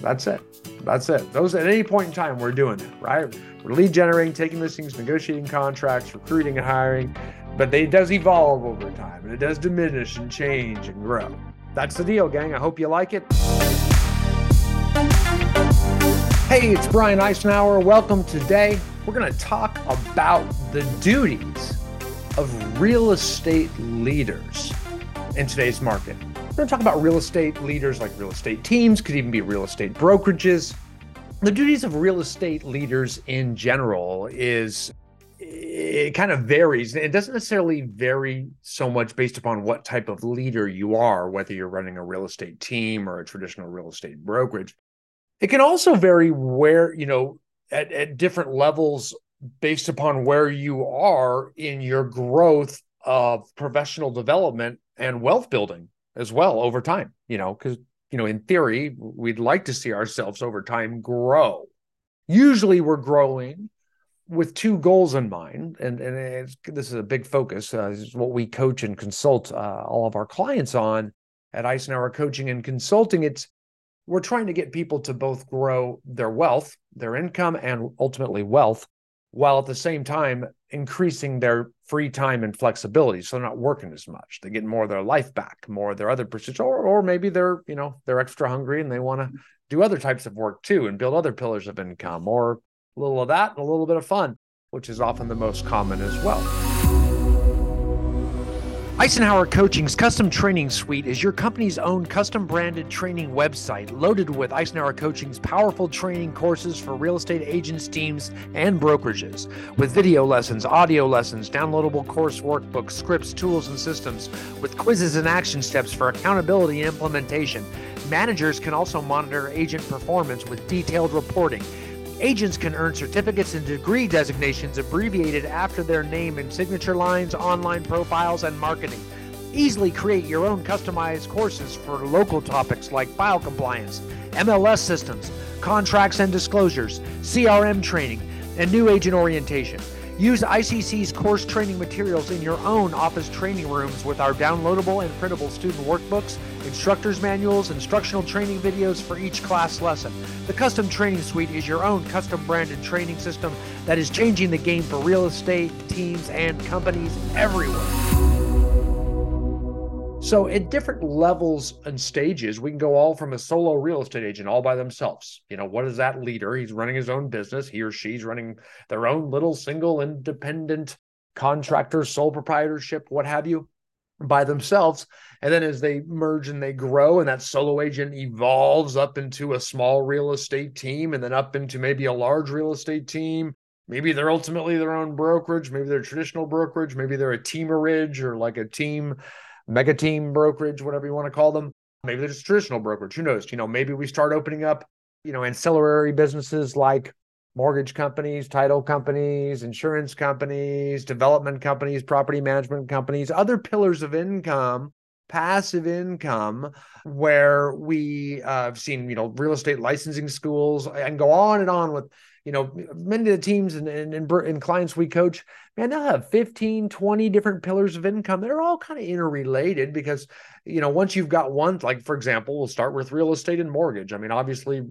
That's it. That's it. Those at any point in time, we're doing it, right? We're lead generating, taking listings, negotiating contracts, recruiting and hiring. But it does evolve over time and it does diminish and change and grow. That's the deal, gang. I hope you like it. Hey, it's Brian Icenhower. Welcome today. We're going to talk about the duties of real estate leaders in today's market. We're going to talk about real estate leaders like real estate teams, could even be real estate brokerages. The duties of real estate leaders in general is it kind of varies. It doesn't necessarily vary so much based upon what type of leader you are, whether you're running a real estate team or a traditional real estate brokerage. It can also vary where, you know, at, at different levels based upon where you are in your growth of professional development and wealth building as well over time, you know, because, you know, in theory, we'd like to see ourselves over time grow. Usually we're growing with two goals in mind, and, and this is a big focus. Uh, is what we coach and consult uh, all of our clients on at Icenhower Coaching and Consulting. It's we're trying to get people to both grow their wealth, their income, and ultimately wealth while at the same time increasing their free time and flexibility. So they're not working as much. They get more of their life back, more of their other pursuits, or or maybe they're, you know, they're extra hungry and they want to do other types of work too and build other pillars of income, or a little of that and a little bit of fun, which is often the most common as well. Icenhower Coaching's Custom Training Suite is your company's own custom branded training website loaded with Icenhower Coaching's powerful training courses for real estate agents, teams, and brokerages. With video lessons, audio lessons, downloadable course workbooks, scripts, tools, and systems, with quizzes and action steps for accountability and implementation. Managers can also monitor agent performance with detailed reporting Agents can earn certificates and degree designations abbreviated after their name in signature lines, online profiles, and marketing. Easily create your own customized courses for local topics like file compliance, MLS systems, contracts and disclosures, CRM training, and new agent orientation. Use ICC's course training materials in your own office training rooms with our downloadable and printable student workbooks, instructor's manuals, instructional training videos for each class lesson. The Custom Training Suite is your own custom branded training system that is changing the game for real estate, teams, and companies everywhere. So, at different levels and stages, we can go all from a solo real estate agent all by themselves. You know, what is that leader? He's running his own business. He or she's running their own little single independent contractor, sole proprietorship, what have you, by themselves. And then as they merge and they grow, and that solo agent evolves up into a small real estate team and then up into maybe a large real estate team. Maybe they're ultimately their own brokerage. Maybe they're traditional brokerage. Maybe they're a teamerage or like a team mega team brokerage, whatever you want to call them. Maybe they're just traditional brokerage. Who knows? You know, maybe we start opening up, you know, ancillary businesses like mortgage companies, title companies, insurance companies, development companies, property management companies, other pillars of income, passive income, where we uh, have seen, you know, real estate licensing schools and go on and on with you know, many of the teams and, and, and, clients we coach, man, they'll have 15, 20 different pillars of income. They're all kind of interrelated because, you know, once you've got one, like for example, we'll start with real estate and mortgage. I mean, obviously,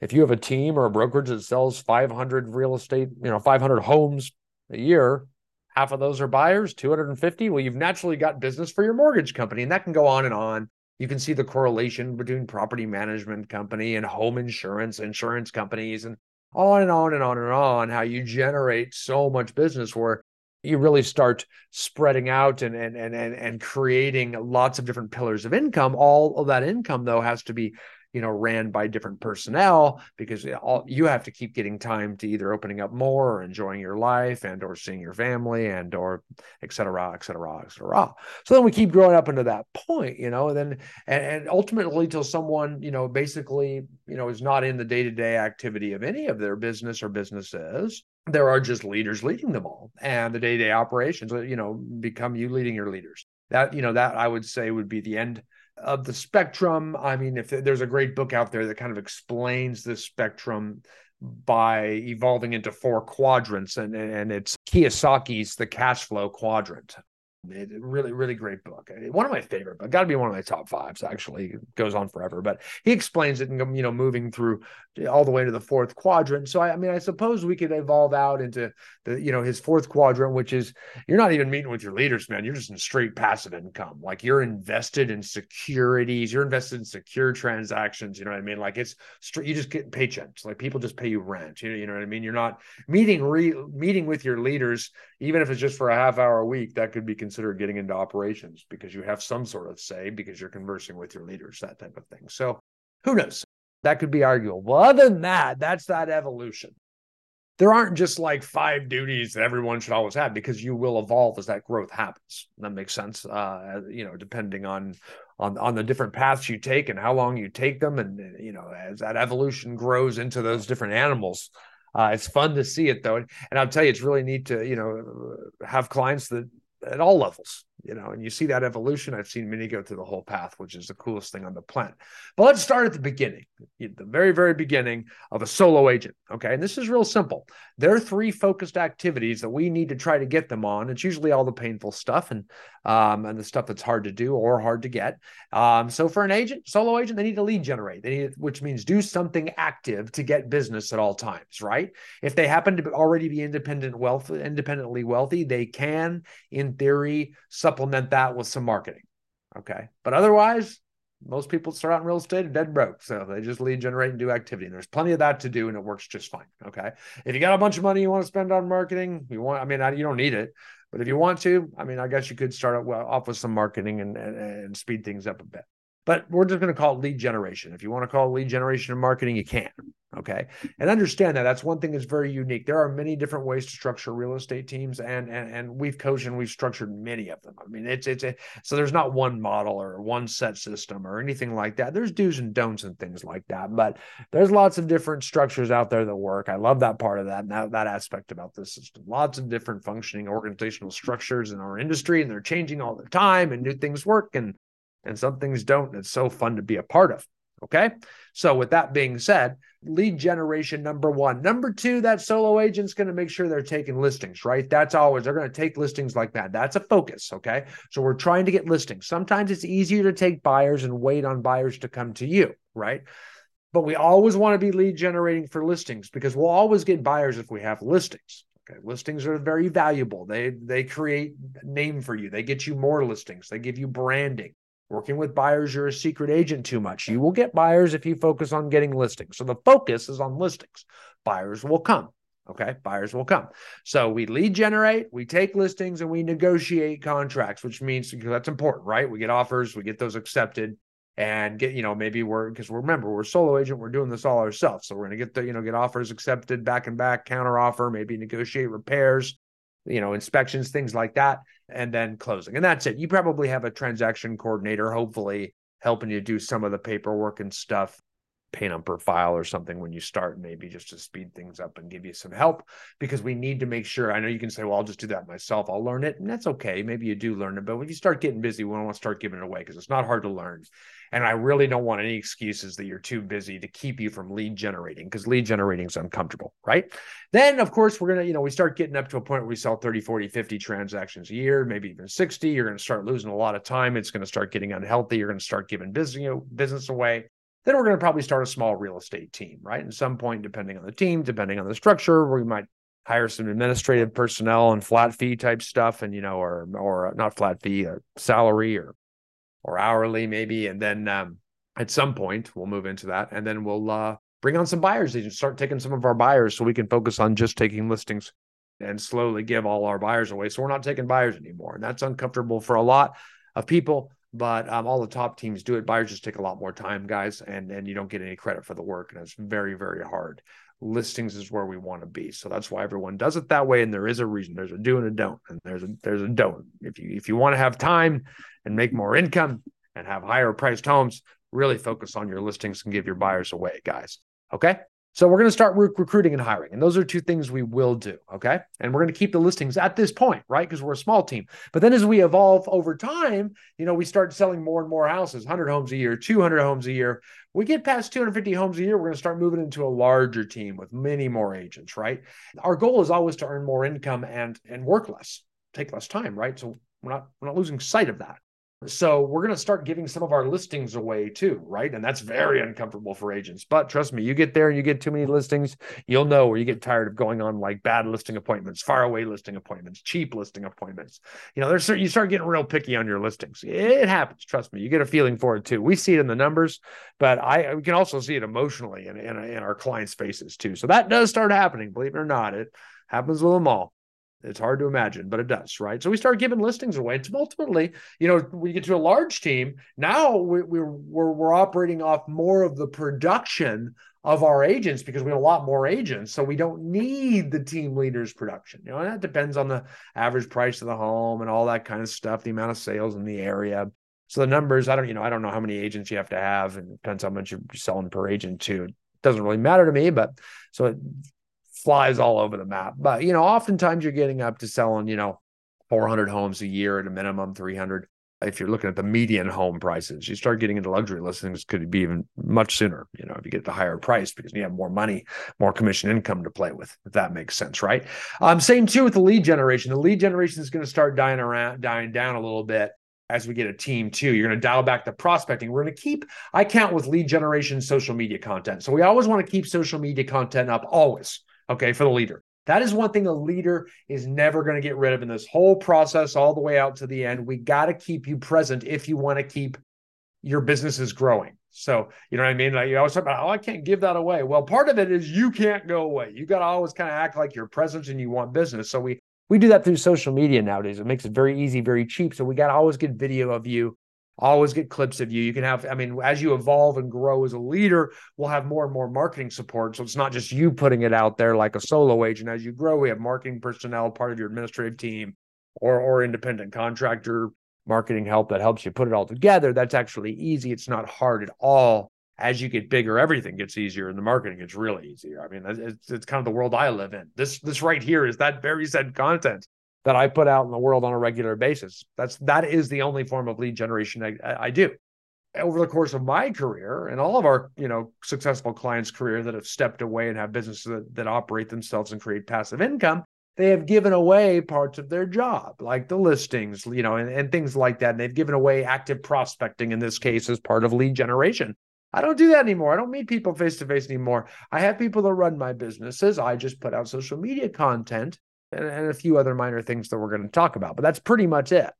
if you have a team or a brokerage that sells 500 real estate, you know, 500 homes a year, half of those are buyers, 250. Well, you've naturally got business for your mortgage company, and that can go on and on. You can see the correlation between property management company and home insurance, insurance companies, and on and on and on and on how you generate so much business where you really start spreading out and and and and, and creating lots of different pillars of income all of that income though has to be you know ran by different personnel because all you have to keep getting time to either opening up more or enjoying your life and or seeing your family and or et cetera et cetera et cetera. So then we keep growing up into that point you know and then and, and ultimately till someone you know basically you know is not in the day-to-day activity of any of their business or businesses there are just leaders leading them all and the day-to-day operations uh, you know become you leading your leaders. That you know that i would say would be the end of the spectrum. I mean, if there's a great book out there that kind of explains the spectrum by evolving into four quadrants, and and it's Kiyosaki's The Cash Flow Quadrant. It, really, really great book. Eh, one of my favorite, but got to be one of my top fives. Actually, it goes on forever. But he explains it, and um, you know, moving through eh, all the way to the fourth quadrant. So I, I mean, I suppose we could evolve out into the you know his fourth quadrant, which is you're not even meeting with your leaders, man. You're just in straight passive income. Like you're invested in securities. You're invested in secure transactions. You know what I mean? Like it's straight. You just get paychecks. Like people just pay you rent. You know, you know what I mean? You're not meeting re, meeting with your leaders, even if it's just for a half hour a week. That could be considered consider getting into operations because you have some sort of say because you're conversing with your leaders, that type of thing. So who knows? That could be arguable. Other than that, that's that evolution. There aren't just like five duties that everyone should always have because you will evolve as that growth happens. That makes sense. Uh, you know, depending on on on the different paths you take and how long you take them, and you know, as that evolution grows into those different animals, uh, it's fun to see it though, and I'll tell you, it's really neat to you know have clients that at all levels you know, and you see that evolution. I've seen many go through the whole path, which is the coolest thing on the planet. But let's start at the beginning, the very, very beginning of a solo agent. Okay. And this is real simple. There are three focused activities that we need to try to get them on. It's usually all the painful stuff and um, and the stuff that's hard to do or hard to get. Um, so for an agent, solo agent, they need to lead generate. They need, which means do something active to get business at all times, right? If they happen to already be independent wealth, independently wealthy, they can, in theory, supplement that with some marketing. Okay. But otherwise, most people start out in real estate dead broke. So they just lead generate and do activity. And there's plenty of that to do, and it works just fine. Okay. If you got a bunch of money you want to spend on marketing, you want, I mean, you don't need it, but if you want to, I mean, I guess you could start off with some marketing and, and, and speed things up a bit but we're just going to call it lead generation. If you want to call lead generation and marketing, you can. Okay. And understand that that's one thing that's very unique. There are many different ways to structure real estate teams, and and and we've coached and we've structured many of them. I mean, it's it's a, so there's not one model or one set system or anything like that. There's do's and don'ts and things like that, but there's lots of different structures out there that work. I love that part of that that, that aspect about this system. Lots of different functioning organizational structures in our industry, and they're changing all the time, and new things work and and some things don't. It's so fun to be a part of. Okay. So, with that being said, lead generation number one. Number two, that solo agent's going to make sure they're taking listings, right? That's always, they're going to take listings like that. That's a focus. Okay. So, we're trying to get listings. Sometimes it's easier to take buyers and wait on buyers to come to you, right? But we always want to be lead generating for listings because we'll always get buyers if we have listings. Okay, listings are very valuable. They they create name for you. They get you more listings. They give you branding. Working with buyers, you're a secret agent too much. You will get buyers if you focus on getting listings. So the focus is on listings. Buyers will come. Okay. Buyers will come. So we lead generate, we take listings, and we negotiate contracts, which means that's important, right? We get offers, we get those accepted and get, you know, maybe we're because remember, we're solo agent, we're doing this all ourselves. So we're gonna get the, you know, get offers accepted back and back, counter offer, maybe negotiate repairs, you know, inspections, things like that, and then closing. And that's it. You probably have a transaction coordinator, hopefully helping you do some of the paperwork and stuff, pay number file or something when you start, maybe just to speed things up and give you some help because we need to make sure. I know you can say, well, I'll just do that myself. I'll learn it. And that's okay. Maybe you do learn it. But when you start getting busy, we don't want to start giving it away because it's not hard to learn. And I really don't want any excuses that you're too busy to keep you from lead generating because lead generating is uncomfortable, right? Then, of course, we're going to, you know, we start getting up to a point where we sell 30, 40, 50 transactions a year, maybe even 60. You're going to start losing a lot of time. It's going to start getting unhealthy. You're going to start giving business, business away. Then we're going to probably start a small real estate team, right? At some point, depending on the team, depending on the structure, we might hire some administrative personnel and flat fee type stuff and you know or or not flat fee a salary or or hourly maybe. And then um, at some point we'll move into that and then we'll uh, bring on some buyers and start taking some of our buyers so we can focus on just taking listings and slowly give all our buyers away. So we're not taking buyers anymore. And that's uncomfortable for a lot of people but um, all the top teams do it buyers just take a lot more time guys and and you don't get any credit for the work and it's very very hard listings is where we want to be so that's why everyone does it that way and there is a reason there's a do and a don't and there's a there's a don't if you if you want to have time and make more income and have higher priced homes, really focus on your listings and give your buyers away, guys. Okay. So we're going to start re- recruiting and hiring. And those are two things we will do. Okay. And we're going to keep the listings at this point, right? Because we're a small team. But then as we evolve over time, you know, we start selling more and more houses 100 homes a year, 200 homes a year. We get past 250 homes a year, we're going to start moving into a larger team with many more agents, right? Our goal is always to earn more income and and work less, take less time, right? So We're not we're not losing sight of that. So we're going to start giving some of our listings away too, right? And that's very uncomfortable for agents. But trust me, you get there and you get too many listings, you'll know where you get tired of going on like bad listing appointments, far away listing appointments, cheap listing appointments. You know, there's you start getting real picky on your listings. It happens. Trust me, you get a feeling for it too. We see it in the numbers, but I we can also see it emotionally in, in, in our clients' faces too. So that does start happening. Believe it or not, it happens with them all. It's hard to imagine, but it does, right? So we start giving listings away. And ultimately, you know, we get to a large team. Now we, we're, we're, we're operating off more of the production of our agents because we have a lot more agents. So we don't need the team leader's production. You know, and that depends on the average price of the home and all that kind of stuff, the amount of sales in the area. So the numbers, I don't, you know, I don't know how many agents you have to have, and depends how much you're selling per agent too. It doesn't really matter to me, but so flies all over the map. But you know, oftentimes you're getting up to selling, you know, 400 homes a year at a minimum, 300. If you're looking at the median home prices, you start getting into luxury listings, could be even much sooner. You know, if you get the higher price because you have more money, more commission income to play with. If that makes sense, right? Um, same too with the lead generation. The lead generation is going to start dying around, dying down a little bit as we get a team too. You're going to dial back the prospecting. We're going to keep, I count with lead generation social media content. So we always want to keep social media content up always okay, for the leader. That is one thing the leader is never going to get rid of in this whole process, all the way out to the end. We got to keep you present if you want to keep your businesses growing. So, you know what I mean? Like you always talk about, oh, I can't give that away. Well, part of it is you can't go away. You got to always kind of act like you're present and you want business. So we we do that through social media nowadays. It makes it very easy, very cheap. So we got to always get video of you always get clips of you. You can have, I mean, as you evolve and grow as a leader, we'll have more and more marketing support. So it's not just you putting it out there like a solo agent. As you grow, we have marketing personnel, part of your administrative team, or or independent contractor marketing help that helps you put it all together. That's actually easy. It's not hard at all. As you get bigger, everything gets easier, and the marketing gets really easier. I mean, it's, it's kind of the world I live in. This this right here is that very said content that I put out in the world on a regular basis. That's that is the only form of lead generation I, I do. Over the course of my career and all of our, you know, successful clients' career that have stepped away and have businesses that, that operate themselves and create passive income, they have given away parts of their job, like the listings, you know, and, and things like that. And they've given away active prospecting in this case as part of lead generation. I don't do that anymore. I don't meet people face to face anymore. I have people that run my businesses. I just put out social media content and, and a few other minor things that we're going to talk about. But that's pretty much it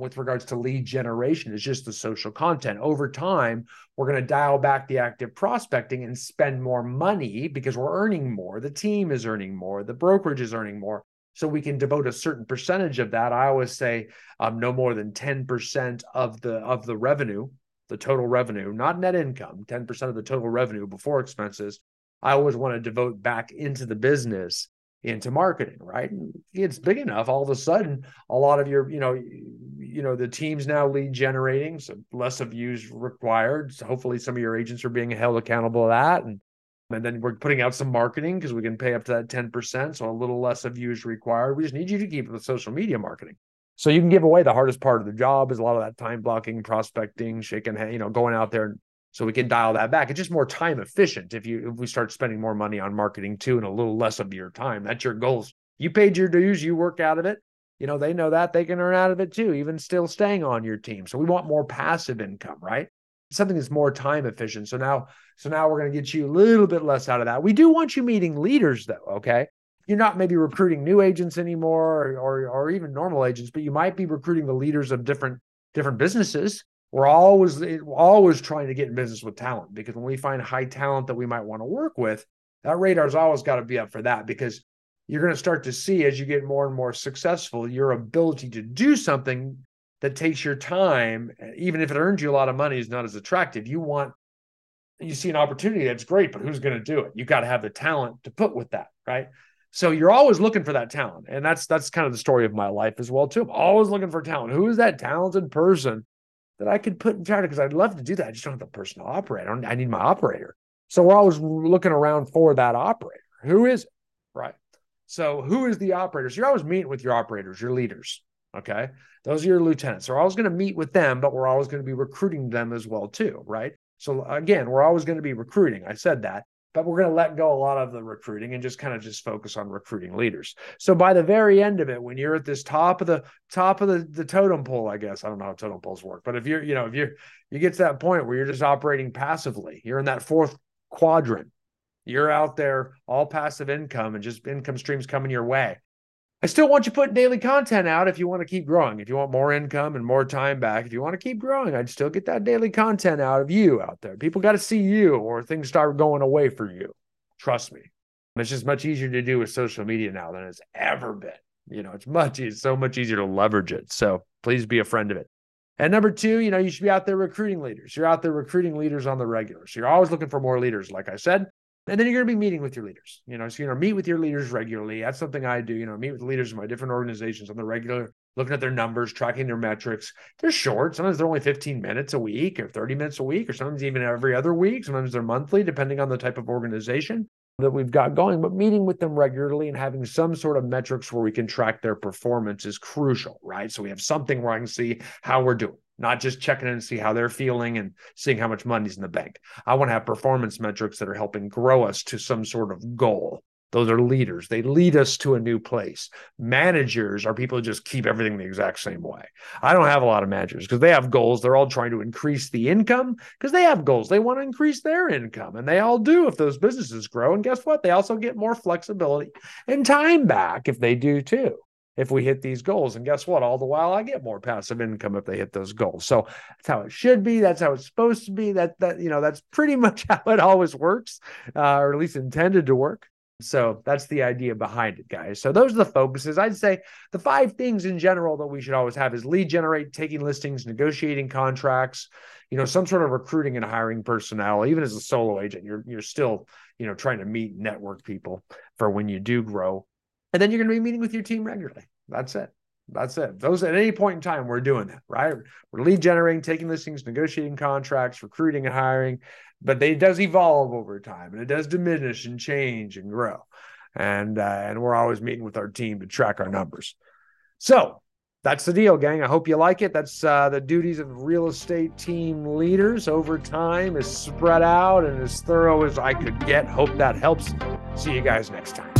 with regards to lead generation is just the social content. Over time, we're going to dial back the active prospecting and spend more money because we're earning more. The team is earning more. The brokerage is earning more. So we can devote a certain percentage of that. I always say um, no more than 10% of the of the revenue, the total revenue, not net income, 10% of the total revenue before expenses. I always want to devote back into the business into marketing, right? It's big enough. All of a sudden, a lot of your, you know, you know, the team's now lead generating, so less of views required. So hopefully, some of your agents are being held accountable to that, and and then we're putting out some marketing because we can pay up to that ten percent, so a little less of views required. We just need you to keep the social media marketing. So you can give away the hardest part of the job is a lot of that time blocking, prospecting, shaking, you know, going out there and so we can dial that back. It's just more time efficient if you if we start spending more money on marketing too and a little less of your time. That's your goals. You paid your dues, you work out of it. You know, they know that they can earn out of it too, even still staying on your team. So we want more passive income, right? Something that's more time efficient. So now, so now we're going to get you a little bit less out of that. We do want you meeting leaders though, okay? You're not maybe recruiting new agents anymore or, or, or even normal agents, but you might be recruiting the leaders of different different businesses we're always always trying to get in business with talent because when we find high talent that we might want to work with, that radar's always got to be up for that because you're going to start to see as you get more and more successful your ability to do something that takes your time even if it earns you a lot of money is not as attractive. You want you see an opportunity that's great but who's going to do it? You got to have the talent to put with that right? So you're always looking for that talent and that's that's kind of the story of my life as well too. I'm always looking for talent. Who is that talented person that I could put in charge because I'd love to do that. I just don't have the person to. I, I need my operator. So we're always looking around for that operator. Who is it? Right. So who is the operator? So you're always meeting with your operators, your leaders. Okay. Those are your lieutenants. So we're always going to meet with them, but we're always going to be recruiting them as well, too. Right. So again, we're always going to be recruiting. I said that. But we're going to let go a lot of the recruiting and just kind of just focus on recruiting leaders. So by the very end of it, when you're at this top of the top of the, the totem pole, I guess I don't know how totem poles work, but if you're, you know, if you're you get to that point where you're just operating passively, you're in that fourth quadrant. You're out there all passive income and just income streams coming your way. I still want you putting daily content out if you want to keep growing. If you want more income and more time back, if you want to keep growing, I'd still get that daily content out of you out there. People got to see you or things start going away for you. Trust me. It's just much easier to do with social media now than it's ever been. You know, it's much it's so much easier to leverage it. So please be a friend of it. And number two, you know, you should be out there recruiting leaders. You're out there recruiting leaders on the regular. So you're always looking for more leaders, like I said. And then you're going to be meeting with your leaders. You know, so you know, meet with your leaders regularly. That's something I do. You know, meet with leaders of my different organizations on the regular, looking at their numbers, tracking their metrics. They're short. Sometimes they're only 15 minutes a week or 30 minutes a week, or sometimes even every other week. Sometimes they're monthly, depending on the type of organization that we've got going. But meeting with them regularly and having some sort of metrics where we can track their performance is crucial, right? So we have something where I can see how we're doing not just checking in and see how they're feeling and seeing how much money's in the bank. I want to have performance metrics that are helping grow us to some sort of goal. Those are leaders. They lead us to a new place. Managers are people who just keep everything the exact same way. I don't have a lot of managers because they have goals. They're all trying to increase the income because they have goals. They want to increase their income, and they all do if those businesses grow. And guess what? They also get more flexibility and time back if they do too if we hit these goals. And guess what? All the while, I get more passive income if they hit those goals. So that's how it should be. That's how it's supposed to be. That that you know that's pretty much how it always works, uh, or at least intended to work. So that's the idea behind it, guys. So those are the focuses. I'd say the five things in general that we should always have is lead generate, taking listings, negotiating contracts, you know, some sort of recruiting and hiring personnel. Even as a solo agent, you're you're still, you know, trying to meet network people for when you do grow. And then you're going to be meeting with your team regularly. That's it. That's it. Those at any point in time, we're doing that, right? We're lead generating, taking listings, negotiating contracts, recruiting and hiring, but they, it does evolve over time and it does diminish and change and grow. And uh, and we're always meeting with our team to track our numbers. So that's the deal, gang. I hope you like it. That's uh, the duties of real estate team leaders over time is spread out and as thorough as I could get. Hope that helps. See you guys next time.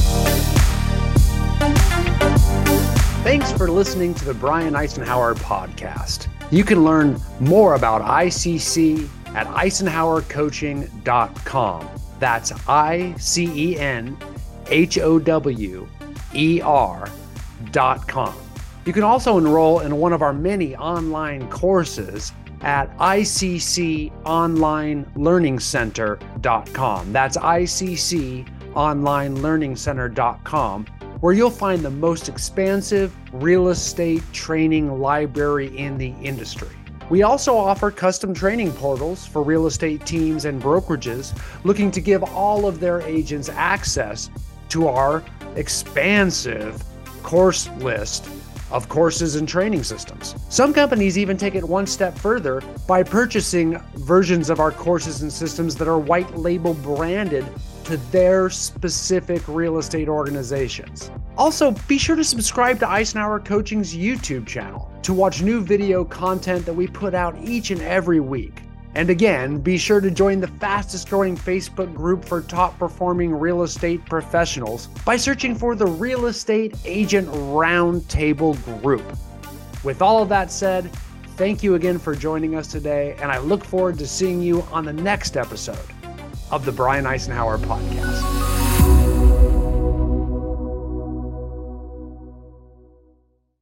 Thanks for listening to the Brian Icenhower podcast. You can learn more about ICC at icenhowercoaching.com. That's I C E N H O W E R.com. You can also enroll in one of our many online courses at icconlinelearningcenter.com. That's icconlinelearningcenter.com where you'll find the most expansive real estate training library in the industry. We also offer custom training portals for real estate teams and brokerages looking to give all of their agents access to our expansive course list of courses and training systems. Some companies even take it one step further by purchasing versions of our courses and systems that are white label branded to their specific real estate organizations. Also, be sure to subscribe to Icenhower Coaching's YouTube channel to watch new video content that we put out each and every week. And again, be sure to join the fastest growing Facebook group for top performing real estate professionals by searching for the Real Estate Agent Roundtable Group. With all of that said, thank you again for joining us today, and I look forward to seeing you on the next episode of the Brian Icenhower podcast.